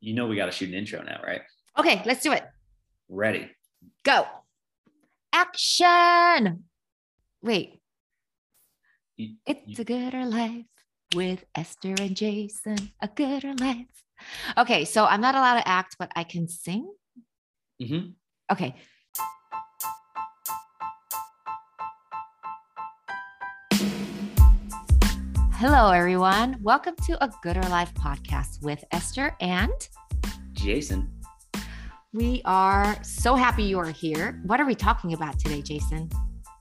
You know we got to shoot an intro now, right? Okay, let's do it. Ready. Go. Action. Wait. You- It's you- a gooder life with Esther and Jason. A gooder life. Okay, so I'm not allowed to act, but I can sing. Mhm. Okay. Hello, everyone. Welcome to a Gooder Life podcast with Esther, and Jason. we are so happy you are here. What are we talking about today, Jason?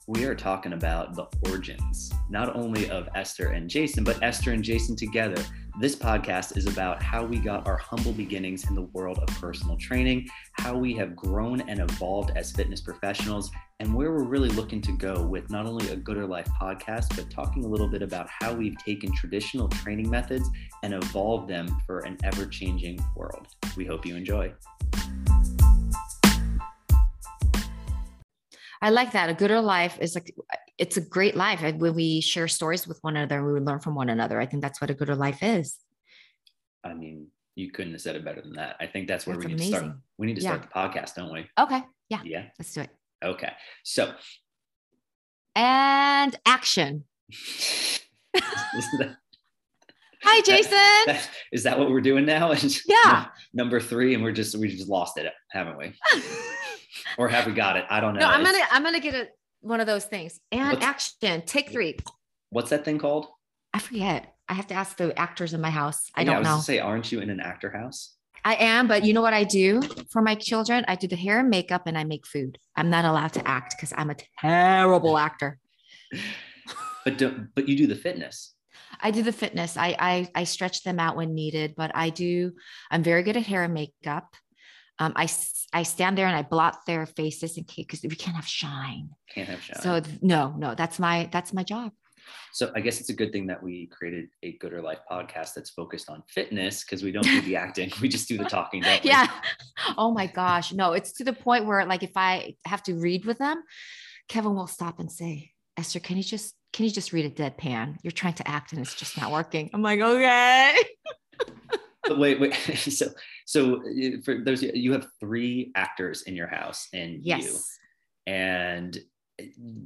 We are talking about the origins, not only of Esther and Jason, but Esther and Jason together. This podcast is about how we got our humble beginnings in the world of personal training, how we have grown and evolved as fitness professionals, and where we're really looking to go with not only a Gooder Life podcast, but talking a little bit about how we've taken traditional training methods and evolved them for an ever changing world. We hope you enjoy. I like that. A gooder life is like it's a great life when we share stories with one another. We learn from one another. I think that's what a gooder life is. I mean, you couldn't have said it better than that. I think that's where That's we need to start. We need to Yeah. start the podcast, don't we? Okay, yeah, Yeah. let's do it. Okay. So And action. Hi, Jason. that- is that what we're doing now? Yeah. Number three, and we're just we just lost it, haven't we? Or have we got it? I don't know. no, I'm gonna I'm gonna get a one of those things. And What's- action. Take three. What's that thing called? I forget. I have to ask the actors in my house. I Yeah, don't was know. say, aren't you in an actor house? I am, but you know what I do for my children? I do the hair and makeup and I make food. I'm not allowed to act because I'm a terrible actor. But don't, but you do the fitness. I do the fitness. I, I I stretch them out when needed, but I do. I'm very good at hair and makeup. Um, I I stand there and I blot their faces in case because we can't have shine. Can't have shine. So no, no, that's my that's my job. So I guess it's a good thing that we created a Gooder Life podcast that's focused on fitness because we don't do the acting, we just do the talking. Yeah. Oh my gosh, no, it's to the point where like if I have to read with them, Kevin will stop and say, "Esther, can you just can you just read a deadpan? You're trying to act and it's just not working." I'm like, okay. Wait, wait. So, so uh, for those you have three actors in your house, and you, Yes. and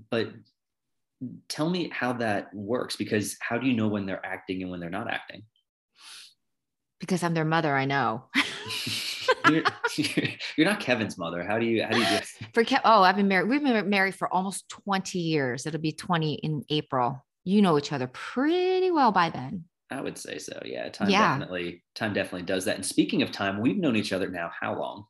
but tell me how that works because how do you know when they're acting and when they're not acting? Because I'm their mother, I know. you're, you're not Kevin's mother. How do you how do you do? For Kev, oh, I've been married. We've been married for almost 20 years. It'll be 20 in April. You know each other pretty well by then. I would say so. Yeah, time Yeah. definitely time definitely does that. And speaking of time, we've known each other now how long?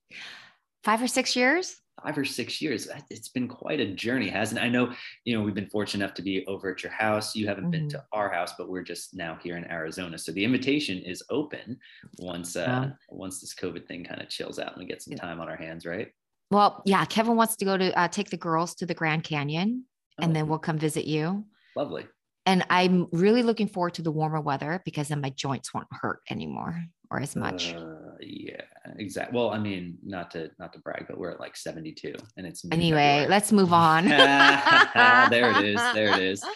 Five or six years. Five or six years. It's been quite a journey, hasn't it? I know, you know, we've been fortunate enough to be over at your house. You haven't been Mhm. to our house, but we're just now here in Arizona. So the invitation is open once uh Yeah. once this COVID thing kind of chills out and we get some time on our hands, right? Well, yeah, Kevin wants to go to uh, take the girls to the Grand Canyon, and Oh, then we'll come visit you. lovely. And I'm really looking forward to the warmer weather because then my joints won't hurt anymore or as much. Uh, yeah, exactly. Well, I mean, not to not to brag, but we're at like 72 and it's anyway, let's move on. there it is. There it is.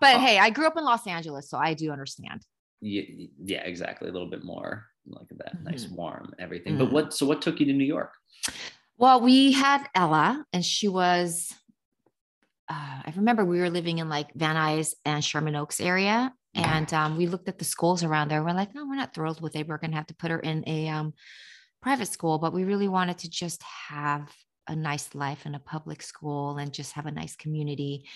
But hey, I grew up in Los Angeles, so I do understand. yeah, yeah, exactly. A little bit more like that nice, Mhm. warm everything. But Mhm. what? So what took you to New York? Well, we had Ella, and she was, uh, I remember we were living in like Van Nuys and Sherman Oaks area. And um, we looked at the schools around there. We're like, no, we're not thrilled with it. We're going to have to put her in a um, private school, but we really wanted to just have a nice life in a public school and just have a nice community.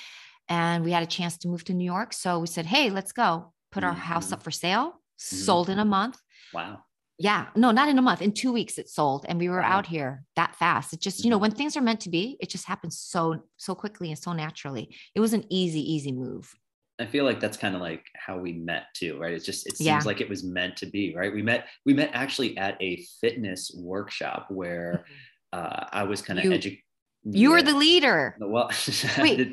And we had a chance to move to New York. So we said, hey, let's go. Put our house Mhm. up for sale, sold in a month. Wow. Yeah, no, not in a month. In two weeks, it sold, and we were Wow. out here that fast. It just, you know, Mhm. when things are meant to be, it just happens so so quickly and so naturally. It was an easy, easy move. I feel like that's kind of like how we met too, right? It's just it seems Yeah. like it was meant to be, right? We met we met actually at a fitness workshop where uh, I was kind of You- educated. You were the leader, well. Wait. it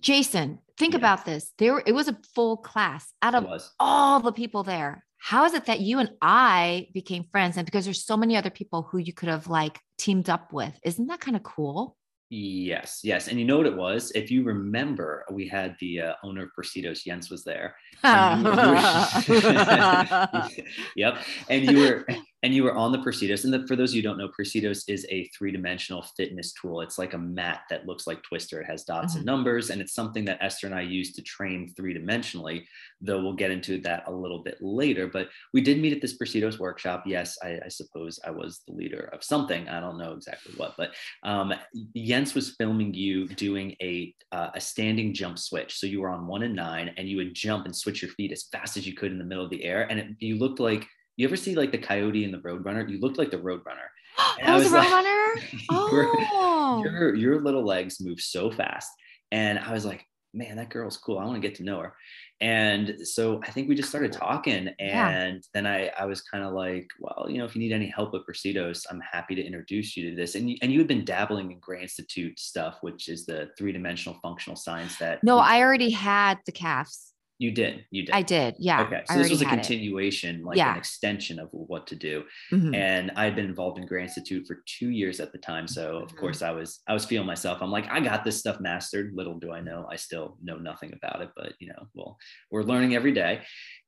Jason. Think Yeah. about this. There, it was a full class out of all the people there. How is it that you and I became friends? And because there's so many other people who you could have like teamed up with, isn't that kind of cool? Yes, yes. And you know what it was? If you remember, we had the uh, owner of Persitos, Jens was there. And you- you were- yep. And you were and you were on the Presidos. And the, for those of you who don't know, Presidos is a three-dimensional fitness tool. It's like a mat that looks like Twister. It has dots mm-hmm. and numbers, and it's something that Esther and I use to train three-dimensionally. Though we'll get into that a little bit later. But we did meet at this Presidos workshop. Yes, I, I suppose I was the leader of something. I don't know exactly what, but um, Jens was filming you doing a uh, a standing jump switch. So you were on one and nine, and you would jump and switch your feet as fast as you could in the middle of the air, and it, you looked like you ever see like the coyote and the roadrunner? You looked like the roadrunner. I was, was a roadrunner. oh, your, your little legs move so fast, and I was like, man, that girl's cool. I want to get to know her. And so I think we just started talking. And yeah. then I, I was kind of like, well, you know, if you need any help with Presidos, I'm happy to introduce you to this. And you, and you had been dabbling in Gray Institute stuff, which is the three dimensional functional science that. No, I already had the calves. You did. You did. I did. Yeah. Okay. So this was a continuation, it. like yeah. an extension of what to do. Mm-hmm. And I had been involved in Gray Institute for two years at the time. So of mm-hmm. course I was I was feeling myself. I'm like, I got this stuff mastered. Little do I know, I still know nothing about it. But you know, well, we're learning every day.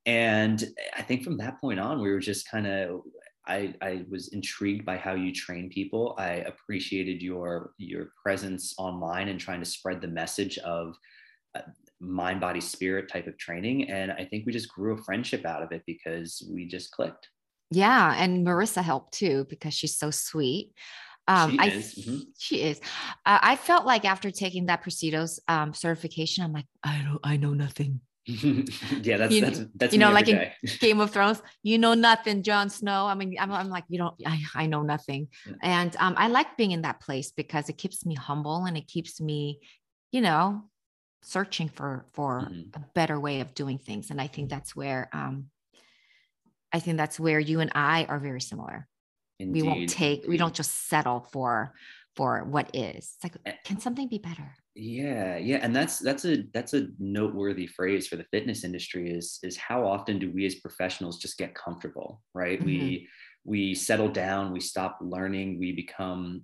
And I think from that point on, we were just kind of I, I, was intrigued by how you train people. I appreciated your your presence online and trying to spread the message of uh, mind body spirit type of training and i think we just grew a friendship out of it because we just clicked yeah and marissa helped too because she's so sweet um, she I, is. Mm-hmm. She is. Uh, I felt like after taking that Presidos um, certification, I'm like, I don't, I know nothing. yeah, that's you, that's that's you know, like in Game of Thrones, you know nothing, Jon Snow. I mean, I'm, I'm like, you don't, I, I know nothing, yeah. and um, I like being in that place because it keeps me humble and it keeps me, you know, searching for for mm-hmm. a better way of doing things and i think that's where um i think that's where you and i are very similar Indeed. we won't take we don't just settle for for what is it's like eh can something be better yeah yeah and that's that's a that's a noteworthy phrase for the fitness industry is is how often do we as professionals just get comfortable right mm-hmm. we we settle down we stop learning we become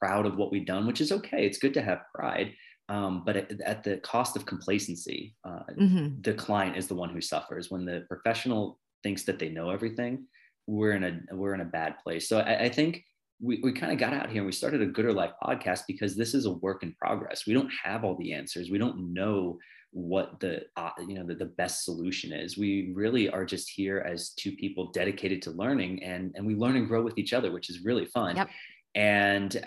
proud of what we've done which is okay it's good to have pride um, but at, at, the cost of complacency, uh, mm-hmm. the client is the one who suffers. When the professional thinks that they know everything, we're in a we're in a bad place. So I, I think we, we kind of got out here and we started a Gooder Life podcast because this is a work in progress. We don't have all the answers. We don't know what the uh, you know the, the best solution is. We really are just here as two people dedicated to learning and and we learn and grow with each other, which is really fun. Yep. And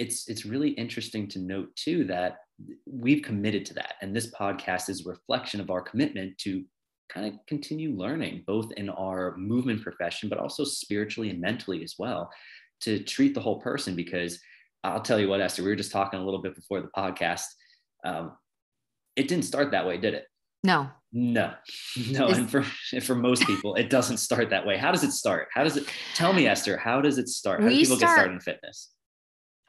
it's it's really interesting to note too that we've committed to that, and this podcast is a reflection of our commitment to kind of continue learning, both in our movement profession, but also spiritually and mentally as well, to treat the whole person. Because I'll tell you what, Esther, we were just talking a little bit before the podcast. Um, it didn't start that way, did it? No. No, no. and for, for most people, it doesn't start that way. How does it start? How does it, tell me, Esther, how does it start? How do people start, get started in fitness?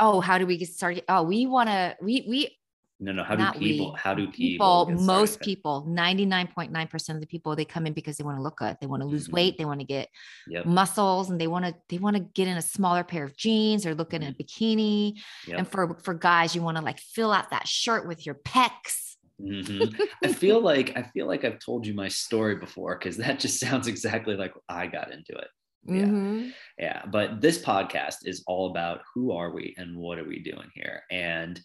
Oh, how do we get started? Oh, we want to, we, we, no, no. How do people, we, how do people, people most people, 99.9% of the people, they come in because they want to look good. They want to lose mm-hmm. weight. They want to get yep. muscles and they want to, they want to get in a smaller pair of jeans or look in a mm-hmm. bikini. Yep. And for, for guys, you want to like fill out that shirt with your pecs Mm-hmm. I feel like I feel like I've told you my story before because that just sounds exactly like I got into it. Yeah. Mm-hmm. Yeah. But this podcast is all about who are we and what are we doing here? And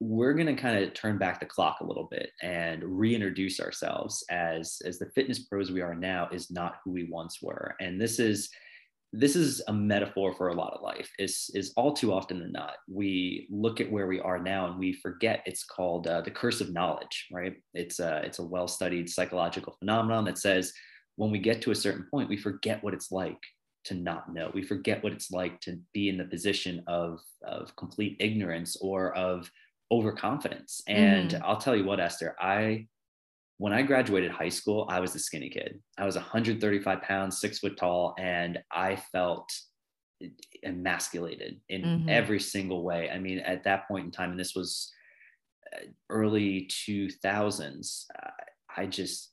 we're going to kind of turn back the clock a little bit and reintroduce ourselves as as the fitness pros we are now is not who we once were. And this is this is a metaphor for a lot of life is is all too often than not we look at where we are now and we forget it's called uh, the curse of knowledge right it's a it's a well studied psychological phenomenon that says when we get to a certain point we forget what it's like to not know we forget what it's like to be in the position of of complete ignorance or of overconfidence and mm-hmm. i'll tell you what esther i when I graduated high school, I was a skinny kid. I was 135 pounds, six foot tall, and I felt emasculated in mm-hmm. every single way. I mean, at that point in time, and this was uh, early 2000s, uh, I just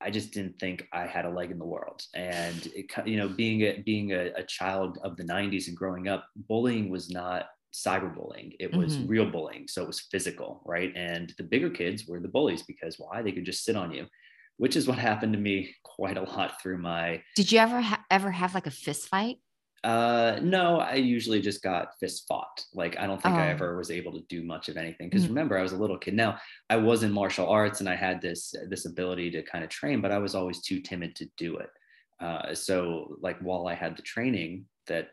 I just didn't think I had a leg in the world. And it, you know, being a being a, a child of the 90s and growing up, bullying was not cyberbullying. It was mm-hmm. real bullying. So it was physical, right? And the bigger kids were the bullies because why? They could just sit on you. which is what happened to me quite a lot through my. Did you ever ha- ever have like a fist fight? Uh, no, I usually just got fist fought. Like, I don't think I Oh. ever was able to do much of anything. Because Mm. remember, I was a little kid. Now, I was in martial arts and I had this this ability to kind of train, but I was always too timid to do it. Uh, so, like, while I had the training that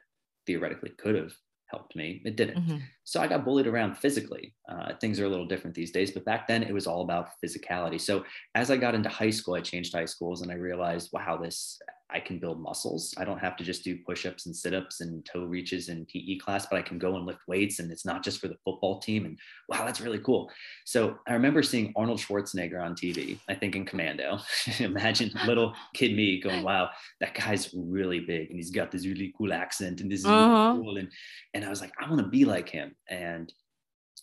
theoretically could have helped me, it didn't. Mhm. So I got bullied around physically. Uh, things are a little different these days, but back then it was all about physicality. So as I got into high school, I changed high schools and I realized, wow, this I can build muscles. I don't have to just do push-ups and sit-ups and toe reaches in PE class, but I can go and lift weights, and it's not just for the football team. And wow, that's really cool. So I remember seeing Arnold Schwarzenegger on TV. I think in Commando. Imagine little kid me going, wow, that guy's really big and he's got this really cool accent and this is Uh-huh. cool. And and I was like, I want to be like him. And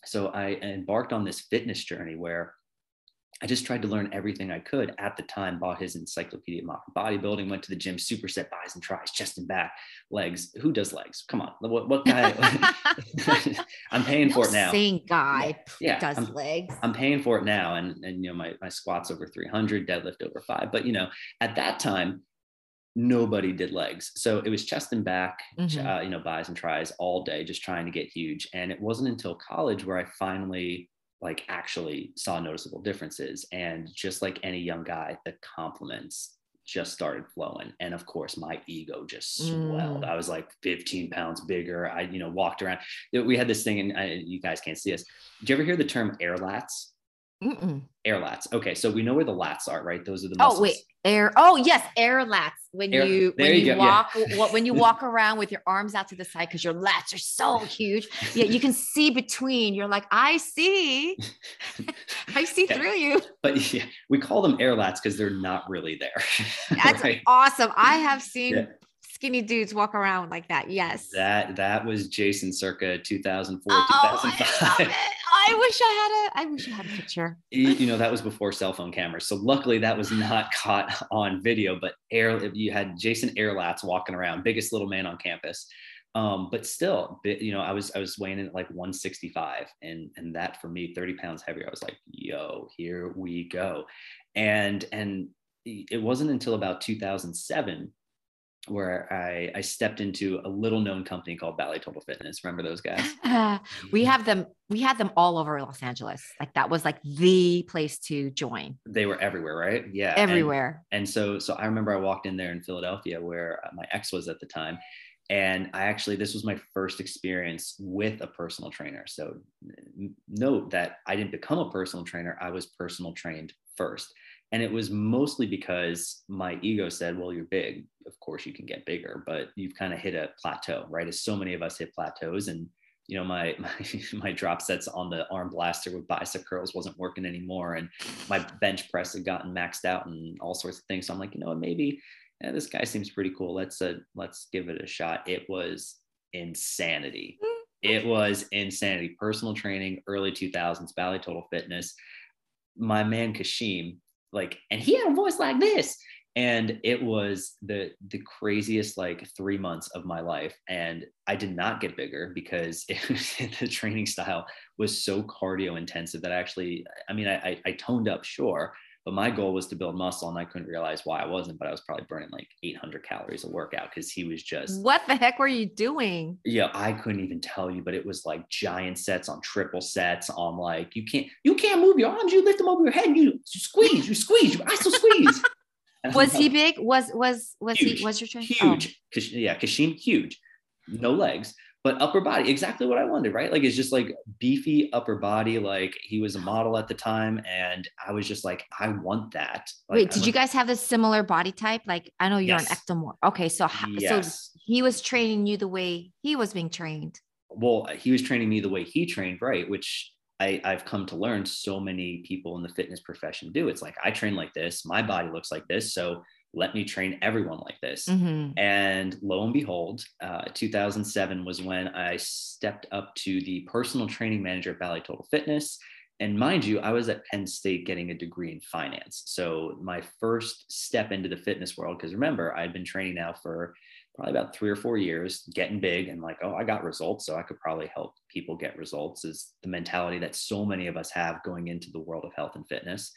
so I embarked on this fitness journey where I just tried to learn everything I could at the time, bought his encyclopedia of modern bodybuilding, went to the gym, superset buys and tries, chest and back, legs. Who does legs? Come on. What, what guy? I'm paying for it now. Same guy Yeah. does I'm, legs. I'm paying for it now. And, and, you know, my, my squats over 300, deadlift over five. But, you know, at that time, nobody did legs. So it was chest and back, Mhm. uh, you know, buys and tries all day, just trying to get huge. And it wasn't until college where I finally like actually saw noticeable differences. And just like any young guy, the compliments just started flowing. And of course, my ego just swelled. Mm. I was like 15 pounds bigger. I, you know, walked around. We had this thing, and I, you guys can't see us. Did you ever hear the term air lats? Mm-mm. Air lats. Okay, so we know where the lats are, right? Those are the oh, muscles. Oh wait, air. Oh yes, air lats. When Air- you when you you, go, yeah. walk when you walk around with your arms out to the side because your lats are so huge. Yeah, you can see between. You're like, I see, I see Yeah. through you. but yeah, we call them air lats because they're not really there. That's right? awesome. I have seen Yeah. skinny dudes walk around like that. Yes. That that was Jason circa 2004, oh, I love 2005. I wish I had a. I wish I had a picture. you you know that was before cell phone cameras so luckily that was not caught on video but air you had jason airlats walking around biggest little man on campus um, but still you know i was i was weighing in at like 165 and and that for me 30 pounds heavier i was like yo here we go and and it wasn't until about 2007 where I, I stepped into a little known company called Bally Total Fitness. Remember those guys? Uh, we have them. We had them all over Los Angeles. Like that was like the place to join. They were everywhere, right? Yeah. Everywhere. And so, so I remember I walked in there in Philadelphia where uh, my ex was at the time. And I actually, this was my first experience with a personal trainer. So note that I didn't become a personal trainer, I was personal trained first. And it was mostly because my ego said, well, you're big. Of course, you can get bigger, but you've kind of hit a plateau, right? As so many of us hit plateaus. And, you know, my, my, my drop sets on the arm blaster with bicep curls wasn't working anymore. And my bench press had gotten maxed out and all sorts of things. So I'm like, you know, what, maybe yeah, this guy seems pretty cool. Let's uh, let's give it a shot. It was insanity. It was insanity. Personal training, early 2000s, Bally Total Fitness. My man Kashim, like, and he had a voice like this. And it was the the craziest like three months of my life. And I did not get bigger because it, the training style was so cardio intensive that I actually, I mean, I, I, I toned up, sure, but my goal was to build muscle, and I couldn't realize why I wasn't. But I was probably burning like 800 calories a workout because he was just What the heck were you doing? yeah, I couldn't even tell you, but it was like giant sets on triple sets on like you can't you can't move your arms, you lift them over your head, and you, squeeze, you squeeze, you iso squeeze. Was he big? Was was was Huge, he was your trainer? Oh. huge? Kash- yeah, Kashim, huge, no legs, but upper body, exactly what I wanted, right? Like it's just like beefy upper body. Like he was a model at the time, and I was just like, I want that. Like, Wait, did you guys have a similar body type? Like I know you're Yes. an ectomorph. Okay, so Yes. so he was training you the way he was being trained. well, he was training me the way he trained, right? Which I, I've come to learn so many people in the fitness profession do. It's like, I train like this, my body looks like this. So let me train everyone like this. Mhm. And lo and behold, uh, 2007 was when I stepped up to the personal training manager at Bally Total Fitness. And mind you, I was at Penn State getting a degree in finance. So my first step into the fitness world, because remember, I'd been training now for probably about three or four years, getting big and like, oh, I got results. So I could probably help people get results, is the mentality that so many of us have going into the world of health and fitness.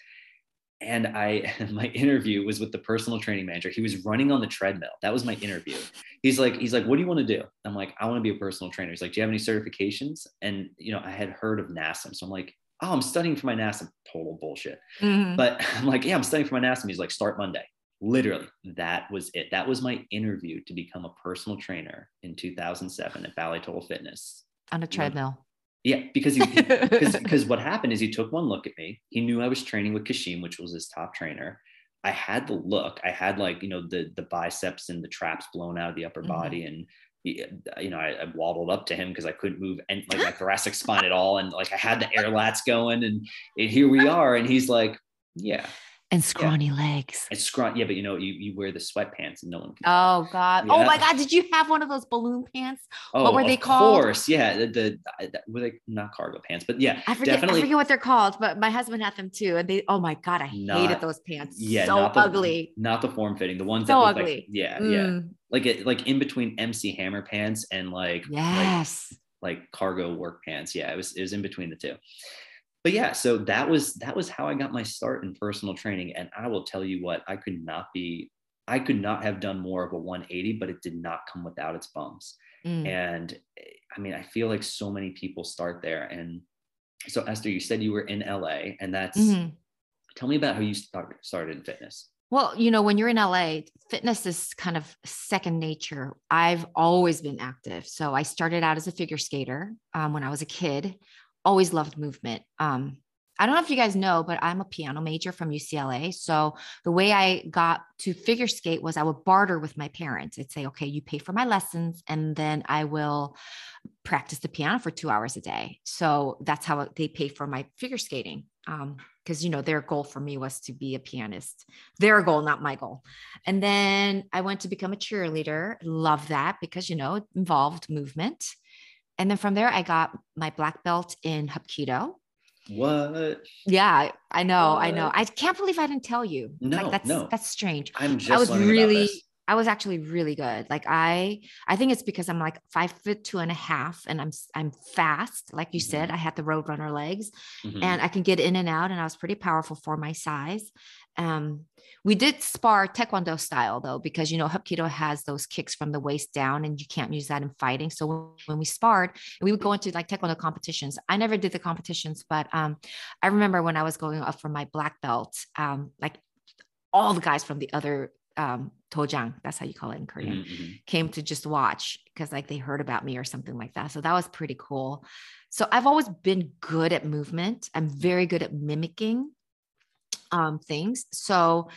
And I my interview was with the personal training manager. He was running on the treadmill. That was my interview. He's like, he's like, what do you want to do? I'm like, I want to be a personal trainer. He's like, do you have any certifications? And you know, I had heard of NASM, so I'm like, oh, I'm studying for my NASM. Total bullshit. Mm-hmm. But I'm like, yeah, I'm studying for my NASM. He's like, start Monday. Literally, that was it. That was my interview to become a personal trainer in 2007 at Bally Total Fitness on a treadmill. Yeah, because because because what happened is he took one look at me. He knew I was training with Kashim, which was his top trainer. I had the look. I had like you know the the biceps and the traps blown out of the upper mm-hmm. body, and you know I, I waddled up to him because I couldn't move and like my thoracic spine at all, and like I had the air lats going, and, and here we are, and he's like, yeah, and scrawny yeah. legs. It's scrawny, yeah, but you know, you, you wear the sweatpants and no one can. Oh God! Yeah. Oh my God! Did you have one of those balloon pants? Oh, what were they called? Of course, yeah. The, the, the were they not cargo pants, but yeah, I forget. Definitely. I forget what they're called, but my husband had them too, and they. Oh my God! I not, hated those pants. Yeah, so not the, ugly. Not the form fitting. The ones so that ugly. Like, yeah, mm. yeah. Like it, like in between MC Hammer pants and like yes, like, like cargo work pants. Yeah, it was it was in between the two but yeah so that was that was how i got my start in personal training and i will tell you what i could not be i could not have done more of a 180 but it did not come without its bumps mm. and i mean i feel like so many people start there and so esther you said you were in la and that's mm-hmm. tell me about how you start, started in fitness well, you know, when you're in LA, fitness is kind of second nature. I've always been active. So I started out as a figure skater um, when I was a kid always loved movement. Um, I don't know if you guys know, but I'm a piano major from UCLA. So the way I got to figure skate was I would barter with my parents. I'd say, okay, you pay for my lessons, and then I will practice the piano for two hours a day. So that's how they pay for my figure skating. Um, because you know their goal for me was to be a pianist their goal not my goal and then i went to become a cheerleader love that because you know it involved movement and then from there, I got my black belt in Hapkido. What? Yeah, I know, what? I know. I can't believe I didn't tell you. No, like that's no. that's strange. I'm just I was really I was actually really good. Like I I think it's because I'm like five foot two and a half and I'm I'm fast. Like you mm-hmm. said, I had the roadrunner legs mm-hmm. and I can get in and out and I was pretty powerful for my size. Um, we did spar taekwondo style though, because you know Hapkido has those kicks from the waist down, and you can't use that in fighting. So when we sparred, we would go into like taekwondo competitions. I never did the competitions, but um, I remember when I was going up for my black belt, um, like all the guys from the other um, dojang, that's how you call it in Korean, mm-hmm. came to just watch because like they heard about me or something like that. So that was pretty cool. So I've always been good at movement. I'm very good at mimicking um, things. So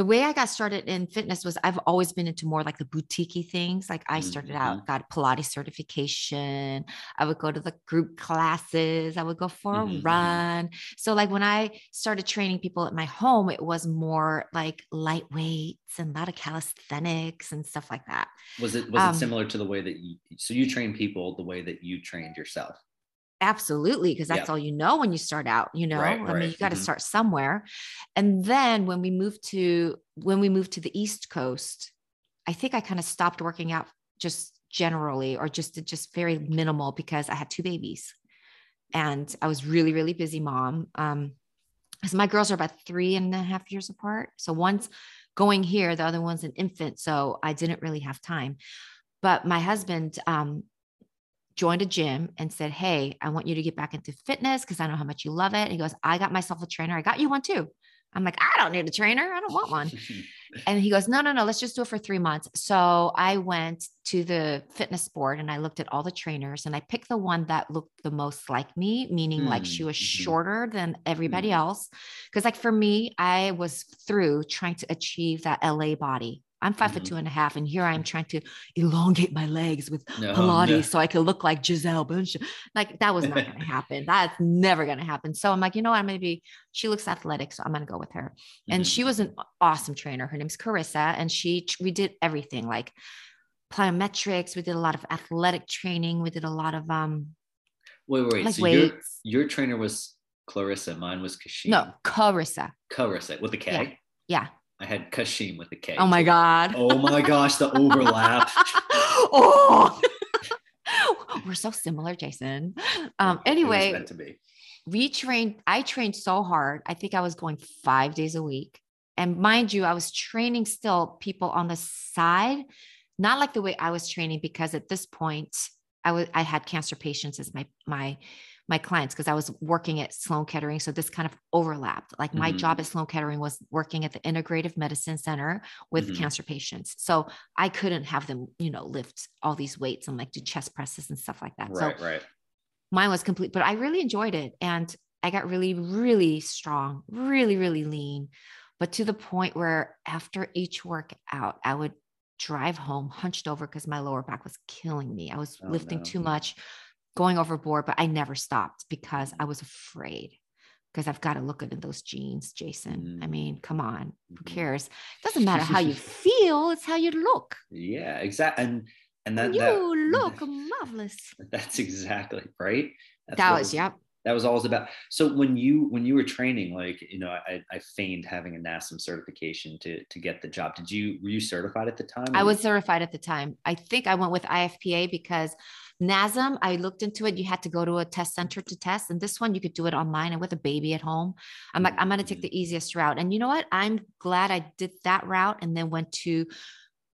the way I got started in fitness was I've always been into more like the boutiquey things. Like I started mm-hmm. out, got Pilates certification. I would go to the group classes. I would go for mm-hmm. a mm-hmm. run. So like when I started training people at my home, it was more like lightweights and a lot of calisthenics and stuff like that. Was it was um, it similar to the way that you so you train people the way that you trained yourself? Absolutely, because that's yeah. all you know when you start out, you know. Right, I mean, you got to mm-hmm. start somewhere. And then when we moved to when we moved to the East Coast, I think I kind of stopped working out just generally or just just very minimal because I had two babies. And I was really, really busy mom. Um, because my girls are about three and a half years apart. So one's going here, the other one's an infant. So I didn't really have time. But my husband um, joined a gym and said, Hey, I want you to get back into fitness because I know how much you love it. he goes, I got myself a trainer. I got you one too. I'm like, I don't need a trainer. I don't want one. and he goes, No, no, no, let's just do it for three months. So I went to the fitness board and I looked at all the trainers and I picked the one that looked the most like me, meaning mm, like she was mm-hmm. shorter than everybody mm. else. Cause like for me, I was through trying to achieve that LA body. I'm 5 mm-hmm. foot two and a half, and here I am trying to elongate my legs with no, Pilates no. so I could look like Gisele Bündchen. Like that was not going to happen. That's never going to happen. So I'm like, you know what? Maybe she looks athletic, so I'm going to go with her. Mm-hmm. And she was an awesome trainer. Her name's Carissa, and she we did everything like plyometrics. We did a lot of athletic training. We did a lot of um. Wait, wait. Like so your your trainer was Clarissa. Mine was Kashim. No, Carissa. Carissa with a K. Yeah. yeah. I had Kashim with a K. Oh my God. Oh my gosh, the overlap. oh, we're so similar, Jason. Um, anyway, meant to be. we trained, I trained so hard. I think I was going five days a week. And mind you, I was training still people on the side, not like the way I was training, because at this point, I was I had cancer patients as my my my clients because I was working at Sloan Kettering. So this kind of overlapped. Like my mm-hmm. job at Sloan Kettering was working at the Integrative Medicine Center with mm-hmm. cancer patients. So I couldn't have them, you know, lift all these weights and like do chest presses and stuff like that. Right, so right. Mine was complete, but I really enjoyed it. And I got really, really strong, really, really lean, but to the point where after each workout, I would drive home hunched over because my lower back was killing me. I was oh, lifting no. too much going overboard, but I never stopped because I was afraid because I've got to look at those jeans, Jason. Mm. I mean, come on, who mm-hmm. cares? It doesn't matter how you feel, it's how you look. Yeah, exactly. And and that you that, look marvelous. That's exactly right. That's that was, yep. That was always about. So when you when you were training, like you know, I, I feigned having a NASM certification to to get the job. Did you were you certified at the time? I was certified at the time. I think I went with IFPA because NASM, I looked into it. You had to go to a test center to test. And this one, you could do it online and with a baby at home. I'm like, I'm going to take mm-hmm. the easiest route. And you know what? I'm glad I did that route and then went to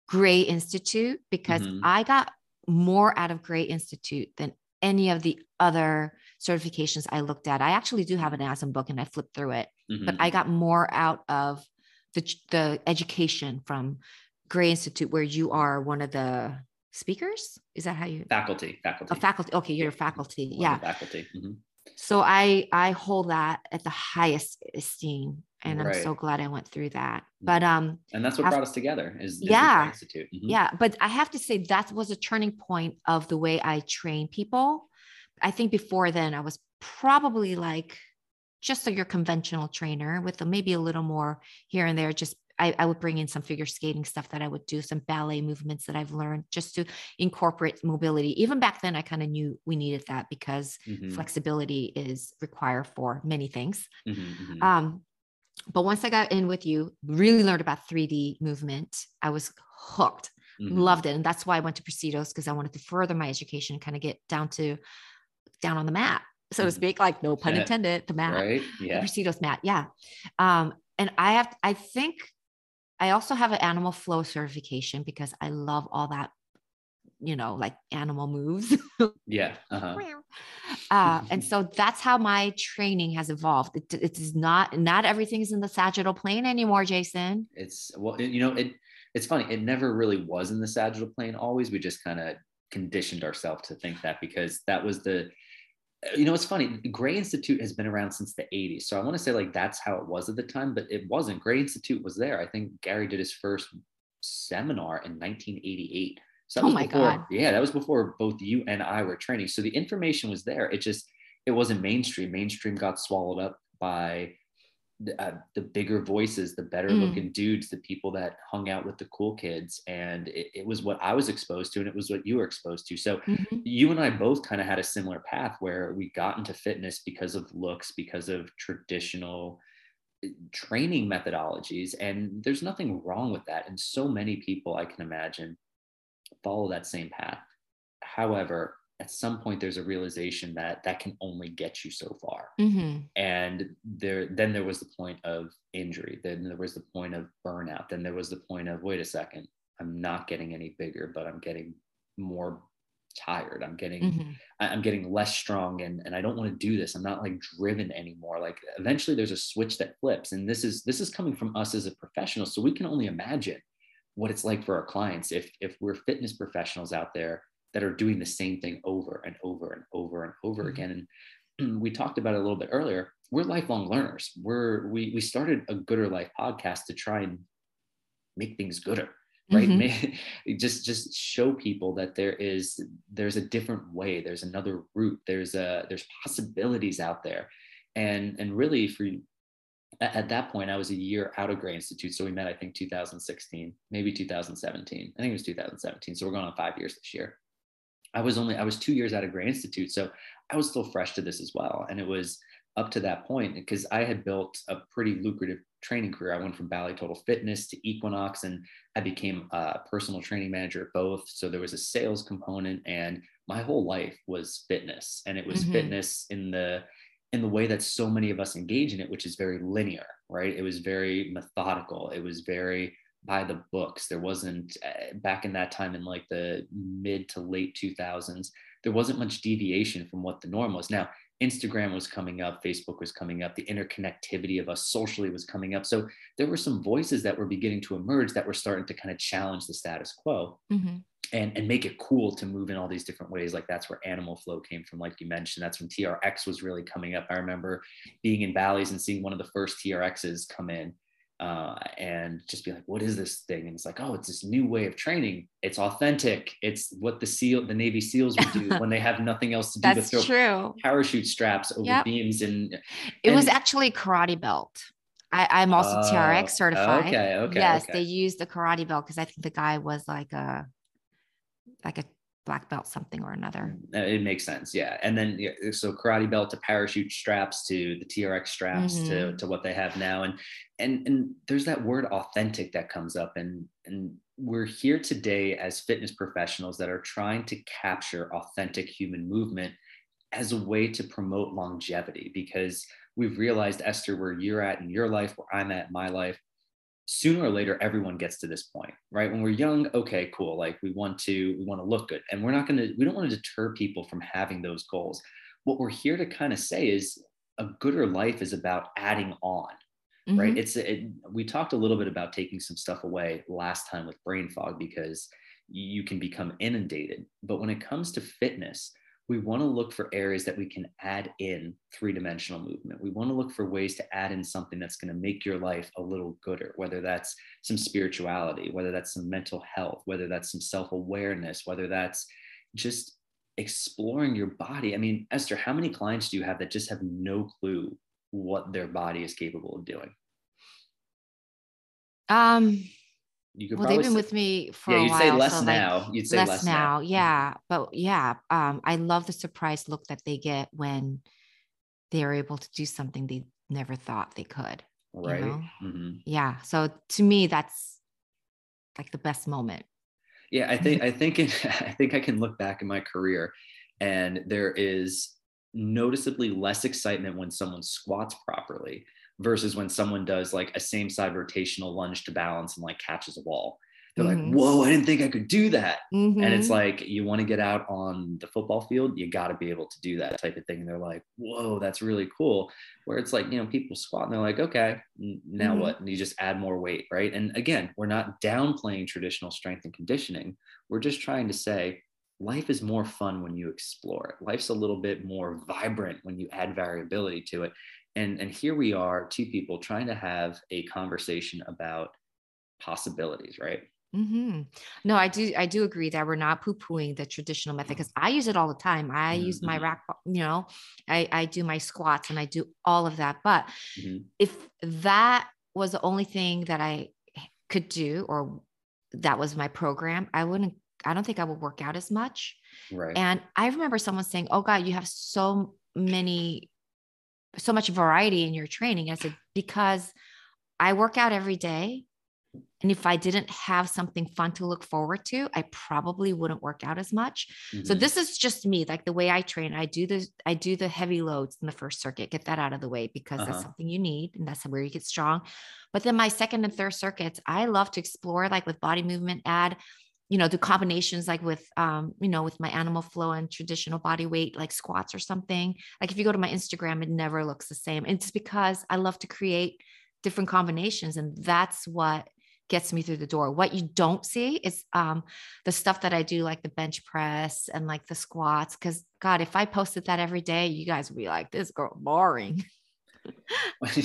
Gray Institute because mm-hmm. I got more out of Gray Institute than any of the other certifications I looked at. I actually do have an NASM book and I flipped through it, mm-hmm. but I got more out of the, the education from Gray Institute, where you are one of the speakers is that how you faculty faculty a faculty okay you're a faculty yeah faculty mm-hmm. so i i hold that at the highest esteem and right. i'm so glad i went through that mm-hmm. but um and that's what brought us together is, is yeah institute mm-hmm. yeah but i have to say that was a turning point of the way i train people i think before then i was probably like just like your conventional trainer with a, maybe a little more here and there just I, I, would bring in some figure skating stuff that I would do, some ballet movements that I've learned just to incorporate mobility. Even back then, I kind of knew we needed that because mm-hmm. flexibility is required for many things. Mm-hmm, mm-hmm. Um, but once I got in with you, really learned about 3D movement, I was hooked, mm-hmm. loved it. And that's why I went to Presidos because I wanted to further my education, and kind of get down to down on the mat so to mm-hmm. speak, like no pun intended, the mat, right? Yeah. The Presidos mat. Yeah. Um, and I have, I think I also have an animal flow certification because I love all that, you know, like animal moves. yeah. Uh-huh. Uh, and so that's how my training has evolved. It, it is not, not everything is in the sagittal plane anymore, Jason. It's, well, you know, it, it's funny. It never really was in the sagittal plane always. We just kind of conditioned ourselves to think that because that was the, you know, it's funny. Gray Institute has been around since the 80s. So I want to say like that's how it was at the time, but it wasn't. Gray Institute was there. I think Gary did his first seminar in 1988. So oh my before, God. Yeah, that was before both you and I were training. So the information was there. It just, it wasn't mainstream. Mainstream got swallowed up by the, uh, the bigger voices, the better mm. looking dudes, the people that hung out with the cool kids. And it, it, was what I was exposed to, and it was what you were exposed to. So mm-hmm. you and I both kind of had a similar path where we got into fitness because of looks, because of traditional uh, training methodologies. And there's nothing wrong with that. And so many people I can imagine follow that same path. However, at some point there's a realization that that can only get you so far. Mm-hmm. and there then there was the point of injury. Then there was the point of burnout. Then there was the point of wait a second i'm not getting any bigger but i'm getting more tired. I'm getting mm-hmm. i'm getting less strong and, and i don't want to do this. I'm not like driven anymore. Like eventually there's a switch that flips and this is this is coming from us as a professional so we can only imagine what it's like for our clients. If if we're fitness professionals out there that are doing the same thing over and over and over and over mm-hmm. again. And we talked about it a little bit earlier. We're lifelong learners. We're we we started a Gooder Life podcast to try and make things gooder, right? Mm-hmm. just just show people that there is there's a different way. There's another route. There's a there's possibilities out there, and and really for at that point, I was a year out of Gray Institute. So we met, I think, 2016, maybe 2017. I think it was 2017. So we're going on five years this year. I was only, I was two years out of Gray Institute. So I was still fresh to this as well. And it was up to that point because I had built a pretty lucrative training career. I went from Bally Total Fitness to Equinox and I became a personal training manager at both. So there was a sales component and my whole life was fitness and it was mm-hmm. fitness in the in the way that so many of us engage in it, which is very linear, right? It was very methodical. It was very by the books. There wasn't uh, back in that time in like the mid to late 2000s, there wasn't much deviation from what the norm was. Now, Instagram was coming up, Facebook was coming up, the interconnectivity of us socially was coming up. So there were some voices that were beginning to emerge that were starting to kind of challenge the status quo. Mm-hmm. And, and make it cool to move in all these different ways. Like that's where animal flow came from, like you mentioned. That's when TRX was really coming up. I remember being in Bally's and seeing one of the first TRXs come in uh, and just be like, what is this thing? And it's like, oh, it's this new way of training. It's authentic. It's what the SEAL, the Navy SEALs would do when they have nothing else to do That's but throw true. parachute straps over yep. beams. And, and it was actually karate belt. I, am also uh, TRX certified. Okay, okay. Yes, okay. they used the karate belt because I think the guy was like a like a black belt something or another. Uh, it makes sense. Yeah. And then so karate belt to parachute straps to the TRX straps mm-hmm. to, to what they have now. And and and there's that word authentic that comes up and and we're here today as fitness professionals that are trying to capture authentic human movement as a way to promote longevity because we've realized Esther where you're at in your life where I'm at in my life sooner or later everyone gets to this point right? When we're young okay cool like we want to we want to look good. And we're not going to we don't want to deter people from having those goals. What we're here to kind of say is a gooder life is about adding on mm-hmm. right it's it, we talked a little bit about taking some stuff away last time with brain fog because you can become inundated. But when it comes to fitness we want to look for areas that we can add in three dimensional movement. We want to look for ways to add in something that's going to make your life a little gooder, whether that's some spirituality, whether that's some mental health, whether that's some self awareness, whether that's just exploring your body. I mean, Esther, how many clients do you have that just have no clue what their body is capable of doing? Um, you could well they've been say, with me for yeah, a you'd while, say less so now like you'd say less, less now. now. yeah but yeah um i love the surprise look that they get when they're able to do something they never thought they could right you know? mm-hmm. yeah so to me that's like the best moment yeah i think i think it, i think i can look back in my career and there is noticeably less excitement when someone squats properly versus when someone does like a same side rotational lunge to balance and like catches a wall. They're mm-hmm. like, whoa, I didn't think I could do that. Mm-hmm. And it's mm-hmm. like, you want to get out on the football field, you got to be able to do that type of thing. And they're like, whoa, that's really cool. Where it's like, you know, people squat and they're like, okay, now mm-hmm. what? And you just add more weight, right? And again, we're not downplaying traditional strength and conditioning. We're just trying to say, life is more fun when you explore it. Life's a little bit more vibrant when you add variability to it and and here we are two people trying to have a conversation about possibilities right mm-hmm. no i do i do agree that we're not poo-pooing the traditional method because i use it all the time i mm-hmm. use my mm-hmm. rack you know i i do my squats and i do all of that but mm-hmm. if that was the only thing that i could do or that was my program i wouldn't i don't think i would work out as much right and i remember someone saying oh god you have so many so much variety in your training. I said, because I work out every day. And if I didn't have something fun to look forward to, I probably wouldn't work out as much. Mm-hmm. So this is just me, like the way I train. I do the I do the heavy loads in the first circuit, get that out of the way because uh-huh. that's something you need and that's where you get strong. But then my second and third circuits, I love to explore like with body movement, add you know, the combinations like with, um, you know, with my animal flow and traditional body weight, like squats or something. Like if you go to my Instagram, it never looks the same. It's because I love to create different combinations. And that's what gets me through the door. What you don't see is um, the stuff that I do, like the bench press and like the squats. Cause God, if I posted that every day, you guys would be like, this girl boring.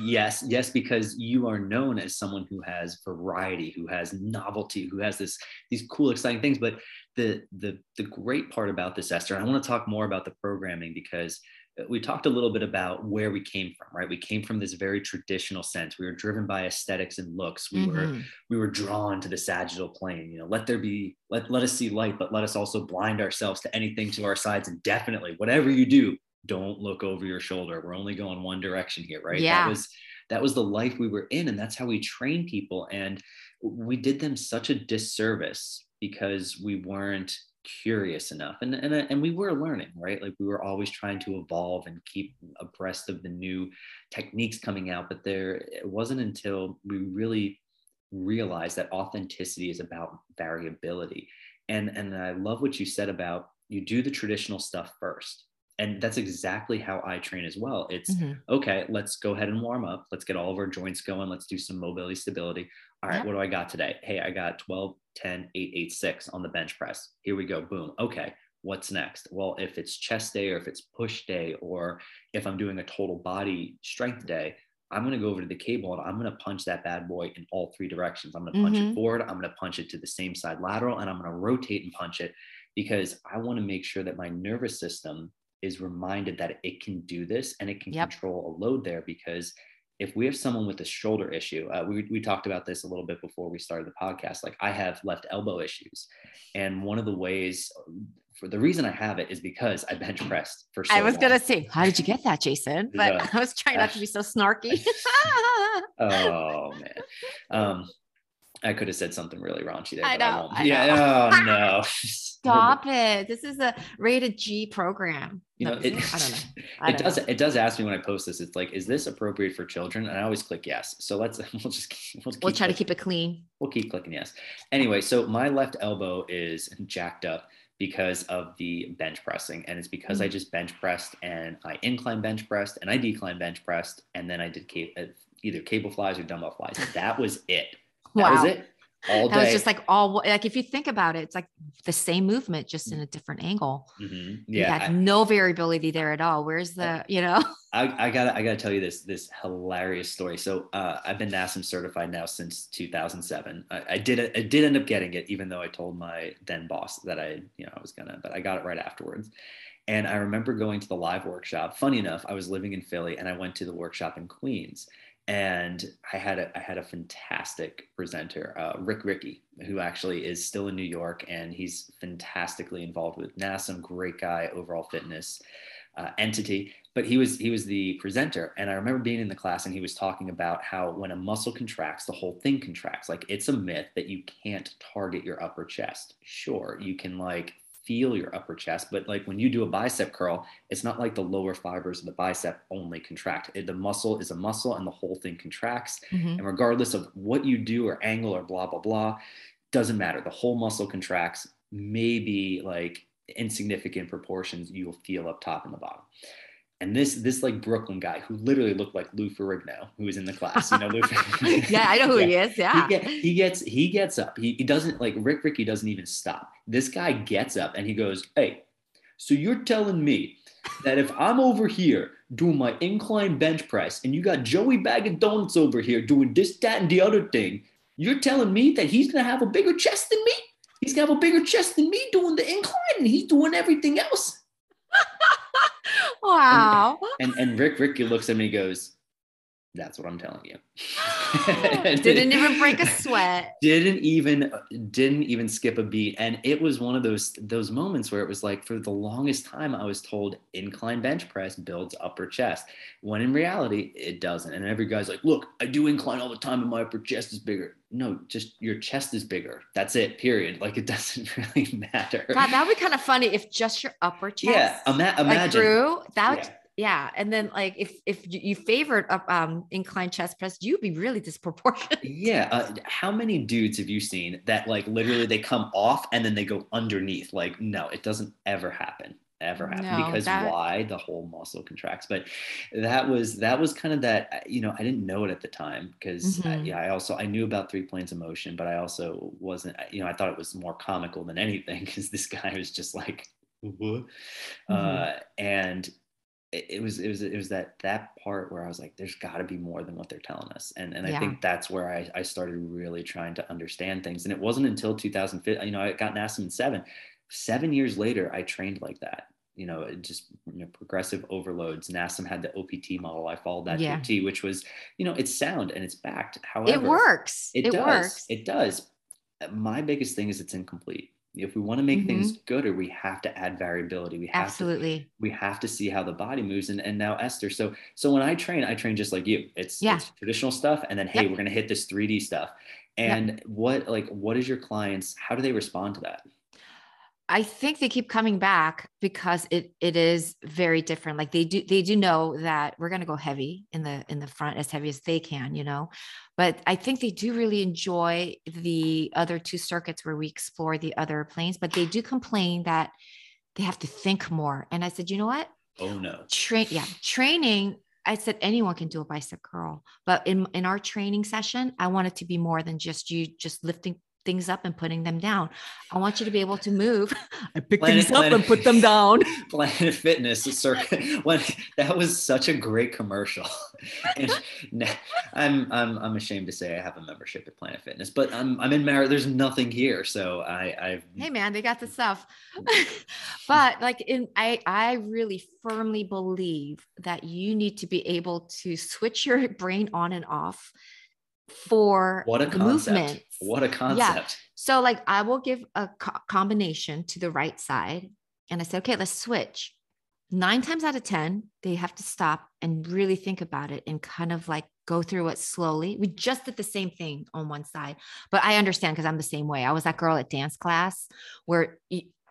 yes, yes, because you are known as someone who has variety, who has novelty, who has this these cool, exciting things. But the the the great part about this, Esther, and I want to talk more about the programming because we talked a little bit about where we came from right we came from this very traditional sense we were driven by aesthetics and looks we mm-hmm. were we were drawn to the sagittal plane you know let there be let, let us see light but let us also blind ourselves to anything to our sides and definitely whatever you do don't look over your shoulder. We're only going one direction here, right? Yeah. That was that was the life we were in and that's how we train people and we did them such a disservice because we weren't curious enough and, and and we were learning right like we were always trying to evolve and keep abreast of the new techniques coming out but there it wasn't until we really realized that authenticity is about variability and and i love what you said about you do the traditional stuff first and that's exactly how I train as well. It's mm-hmm. okay, let's go ahead and warm up. Let's get all of our joints going. Let's do some mobility stability. All right, yep. what do I got today? Hey, I got 12, 10, 8, 8, 6 on the bench press. Here we go. Boom. Okay, what's next? Well, if it's chest day or if it's push day or if I'm doing a total body strength day, I'm going to go over to the cable and I'm going to punch that bad boy in all three directions. I'm going to punch mm-hmm. it forward, I'm going to punch it to the same side lateral, and I'm going to rotate and punch it because I want to make sure that my nervous system is reminded that it can do this and it can yep. control a load there because if we have someone with a shoulder issue, uh, we, we talked about this a little bit before we started the podcast. Like I have left elbow issues. And one of the ways for the reason I have it is because I bench pressed for so I was long. gonna say, how did you get that, Jason? But uh, I was trying not to be so snarky. oh man. Um, I could have said something really raunchy there. I know. I yeah. Know. Oh no. Stop it. This is a rated G program. You know, no, it, I don't know. I it don't does. Know. It does ask me when I post this. It's like, is this appropriate for children? And I always click yes. So let's we'll just we'll, we'll try clicking. to keep it clean. We'll keep clicking yes. Anyway, so my left elbow is jacked up because of the bench pressing, and it's because mm-hmm. I just bench pressed and I incline bench pressed and I decline bench pressed, and then I did uh, either cable flies or dumbbell flies. That was it. That wow. was it. All that was just like all like if you think about it, it's like the same movement, just in a different angle. Mm-hmm. Yeah, I, no variability there at all. Where's the you know? I, I gotta I gotta tell you this this hilarious story. So uh, I've been NASM certified now since 2007. I, I did I did end up getting it, even though I told my then boss that I you know I was gonna, but I got it right afterwards. And I remember going to the live workshop. Funny enough, I was living in Philly and I went to the workshop in Queens and I had a I had a fantastic presenter, uh, Rick Ricky, who actually is still in New York, and he's fantastically involved with NASM. Great guy, overall fitness uh, entity. But he was he was the presenter, and I remember being in the class, and he was talking about how when a muscle contracts, the whole thing contracts. Like it's a myth that you can't target your upper chest. Sure, you can like feel your upper chest. But like when you do a bicep curl, it's not like the lower fibers of the bicep only contract. It, the muscle is a muscle and the whole thing contracts. Mm-hmm. And regardless of what you do or angle or blah, blah, blah, doesn't matter. The whole muscle contracts, maybe like insignificant proportions you'll feel up top and the bottom. And this this like Brooklyn guy who literally looked like Lou Ferrigno, who was in the class. You know, Lou yeah, I know who yeah. he is. Yeah, he, get, he, gets he gets up. He, he doesn't like Rick Ricky doesn't even stop. This guy gets up and he goes, "Hey, so you're telling me that if I'm over here doing my incline bench press and you got Joey Bag of Donuts over here doing this, that, and the other thing, you're telling me that he's gonna have a bigger chest than me? He's gonna have a bigger chest than me doing the incline, and he's doing everything else." Wow. And, and, and Rick Ricky looks at me and goes, that's what I'm telling you. didn't even break a sweat. Didn't even didn't even skip a beat. And it was one of those those moments where it was like for the longest time I was told incline bench press builds upper chest. When in reality, it doesn't. And every guy's like, look, I do incline all the time and my upper chest is bigger. No, just your chest is bigger. That's it, period. Like it doesn't really matter. God, that would be kind of funny if just your upper chest. Yeah, ima- imagine. Like grew, that yeah yeah and then like if if you favored up um incline chest press you'd be really disproportionate yeah uh, how many dudes have you seen that like literally they come off and then they go underneath like no it doesn't ever happen ever happen no, because that... why the whole muscle contracts but that was that was kind of that uh, you know i didn't know it at the time because uh, mm-hmm. yeah i also i knew about three planes of motion but i also wasn't you know i thought it was more comical than anything because this guy was just like mm-hmm. uh, and it, was it was it was that that part where I was like, there's got to be more than what they're telling us, and and yeah. I think that's where I, I started really trying to understand things. And it wasn't until 2005, you know, I got NASM in seven. Seven years later, I trained like that. You know, just you know, progressive overloads. NASM had the OPT model. I followed that yeah. to which was, you know, it's sound and it's backed. However, it works. It, it does. Works. It does. My biggest thing is it's incomplete if we want to make mm-hmm. things gooder we have to add variability we have absolutely to, we have to see how the body moves and, and now esther so so when i train i train just like you it's, yeah. it's traditional stuff and then hey yep. we're going to hit this 3d stuff and yep. what like what is your clients how do they respond to that I think they keep coming back because it it is very different. Like they do they do know that we're going to go heavy in the in the front as heavy as they can, you know. But I think they do really enjoy the other two circuits where we explore the other planes, but they do complain that they have to think more. And I said, "You know what? Oh no. Train yeah, training I said anyone can do a bicep curl, but in in our training session, I want it to be more than just you just lifting things up and putting them down. I want you to be able to move. I pick Planet, things up Planet, and put them down. Planet Fitness circuit. When that was such a great commercial. and I'm I'm I'm ashamed to say I have a membership at Planet Fitness, but I'm I'm in Mar. There's nothing here, so I I've. Hey man, they got the stuff. Hmm. but like in I I really firmly believe that you need to be able to switch your brain on and off for what a movement. What a concept. Yeah. So like I will give a co- combination to the right side and I said, okay, let's switch. Nine times out of 10, they have to stop and really think about it and kind of like go through it slowly. We just did the same thing on one side, but I understand because I'm the same way. I was that girl at dance class where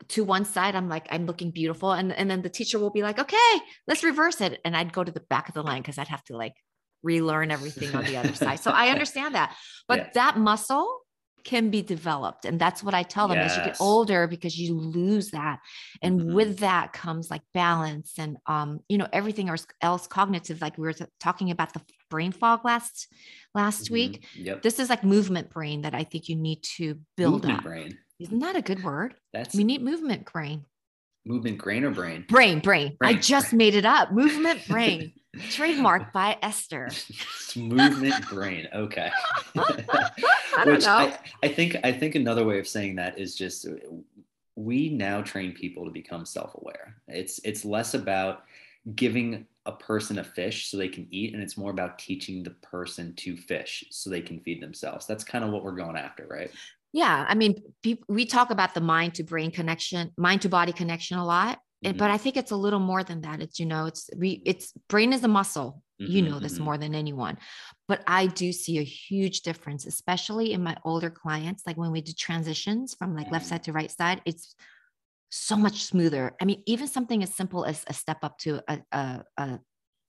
to one side, I'm like, I'm looking beautiful. And, and then the teacher will be like, okay, let's reverse it. And I'd go to the back of the line because I'd have to like relearn everything on the other side. So I understand that. But yeah. that muscle can be developed. And that's what I tell them yes. as you get older because you lose that. And mm-hmm. with that comes like balance and um, you know, everything else, cognitive. Like we were t- talking about the brain fog last last mm-hmm. week. Yep. This is like movement brain that I think you need to build movement up. brain. Isn't that a good word? That's we need movement brain. Movement brain or brain? Brain, brain. brain. I just brain. made it up. Movement brain. Trademarked by Esther. Movement brain. Okay. I don't Which know. I, I think I think another way of saying that is just uh, we now train people to become self-aware. It's it's less about giving a person a fish so they can eat and it's more about teaching the person to fish so they can feed themselves. That's kind of what we're going after, right? Yeah, I mean, we talk about the mind to brain connection, mind to body connection a lot mm-hmm. but I think it's a little more than that. It's, you know, it's we it's brain is a muscle. Mm-hmm, you know this mm-hmm. more than anyone. But I do see a huge difference, especially in my older clients. Like when we do transitions from like left mm-hmm. side to right side, it's so much smoother. I mean, even something as simple as a step up to a, a, a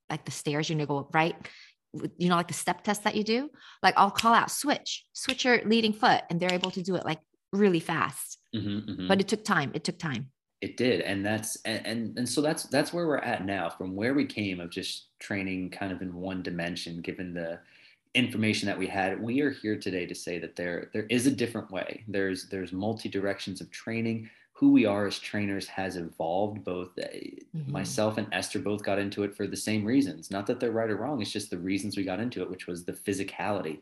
like the stairs, you know, go right you know, like the step test that you do, like I'll call out switch, switch your leading foot, and they're able to do it like really fast. Mm-hmm, mm-hmm. But it took time. It took time it did and that's and, and and so that's that's where we're at now from where we came of just training kind of in one dimension given the information that we had we are here today to say that there there is a different way there's there's multi directions of training who we are as trainers has evolved both uh, mm-hmm. myself and esther both got into it for the same reasons not that they're right or wrong it's just the reasons we got into it which was the physicality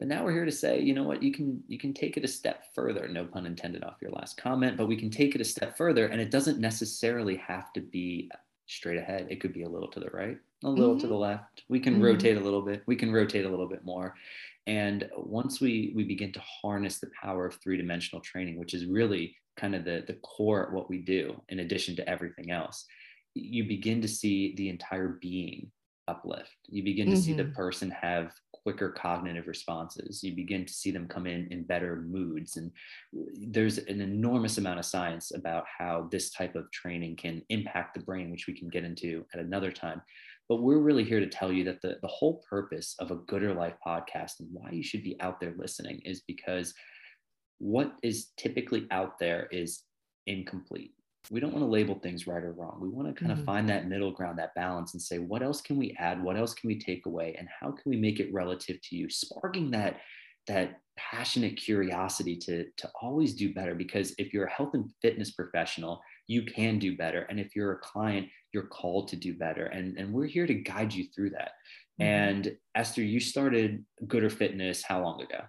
but now we're here to say, you know what, you can you can take it a step further. No pun intended off your last comment, but we can take it a step further, and it doesn't necessarily have to be straight ahead. It could be a little to the right, a little mm-hmm. to the left. We can mm-hmm. rotate a little bit. We can rotate a little bit more. And once we we begin to harness the power of three dimensional training, which is really kind of the the core of what we do, in addition to everything else, you begin to see the entire being uplift. You begin to mm-hmm. see the mm-hmm. person have quicker cognitive responses. You begin to see them come in in better moods. And there's an enormous amount of science about how this type of training can impact the brain, which we can get into at another time. But we're really here to tell you that the, the whole purpose of a Gooder Life podcast and why you should be out there listening is because what is typically out there is incomplete we don't want to label things right or wrong. We want to kind mm-hmm. of find that middle ground, that balance, and say, what else can we add? What else can we take away? And how can we make it relative to you? Sparking that that passionate curiosity to to always do better. Because if you're a health and fitness professional, you can do better. And if you're a client, you're called to do better. And, and we're here to guide you through that. Mm-hmm. And Esther, you started Gooder Fitness how long ago?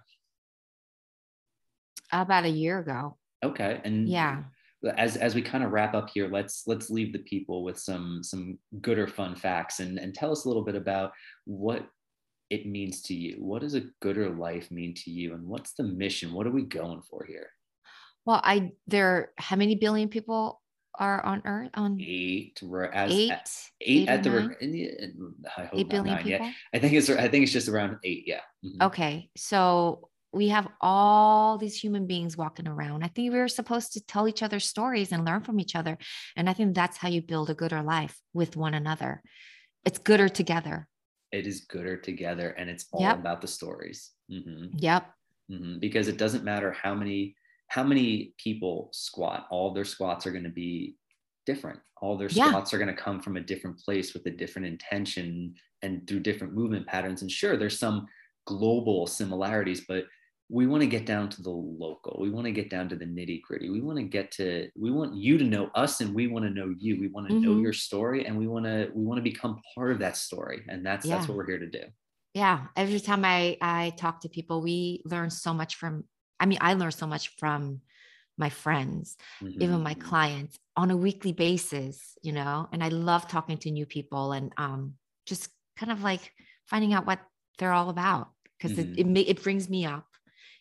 About a year ago. Okay. And yeah as as we kind of wrap up here let's let's leave the people with some some good or fun facts and and tell us a little bit about what it means to you what does a gooder life mean to you and what's the mission what are we going for here well i there how many billion people are on earth on eight we're as eight, at, eight, eight at the in the, I hope eight billion nine, people yeah. i think it's i think it's just around eight yeah mm-hmm. okay so we have all these human beings walking around. I think we're supposed to tell each other stories and learn from each other. And I think that's how you build a gooder life with one another. It's gooder together. It is gooder together. And it's all Yep. about the stories. Mhm. Yep. Mhm. Because it doesn't matter how many how many people squat, all their squats are going to be different. All their Yeah. squats are going to come from a different place with a different intention and through different movement patterns. And sure, there's some global similarities, but we want to get down to the local. We want to get down to the nitty gritty. We want to get to, we want you to know us and we want to know you. We want to know Mhm. your story and we want to, we want to become part of that story. And that's, that's what we're here to do. Yeah. Every time I I talk to people, we learn so much from. I mean, I learn so much from my friends, even my Mhm. clients on a weekly basis. You know, and I love talking to new people and um just kind of like finding out what they're all about because Mhm. it it, it brings me up,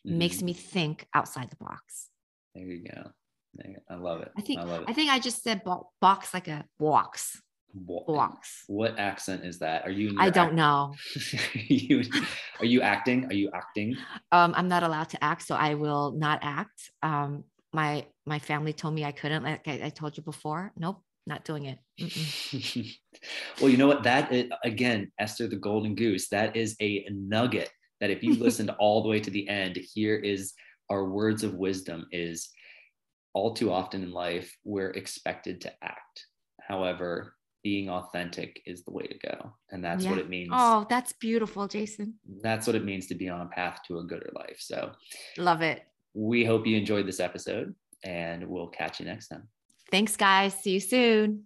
it makes me think outside the box. There you go. There. I love it. I think I love it. I think I just said bo- box like a box Wa- box. What accent is that? Are you? I don't act- know. are you are you acting? Are you acting? Um, I'm not allowed to act, so I will not act. Um, my my family told me I couldn't. Like I, I told you before. Nope, not doing it. Well, you know what? That is, again, Esther the Golden Goose. That is a nugget that if you listened all the way to the end, here is our words of wisdom. Is all too often in life we're expected to act. However, being authentic is the way to go, and that's what it means. Oh, that's beautiful, Jason. That's what it means to be on a path to a gooder life. So. Love it. we hope you enjoyed this episode and we'll catch you next time. Thanks, guys. See you soon.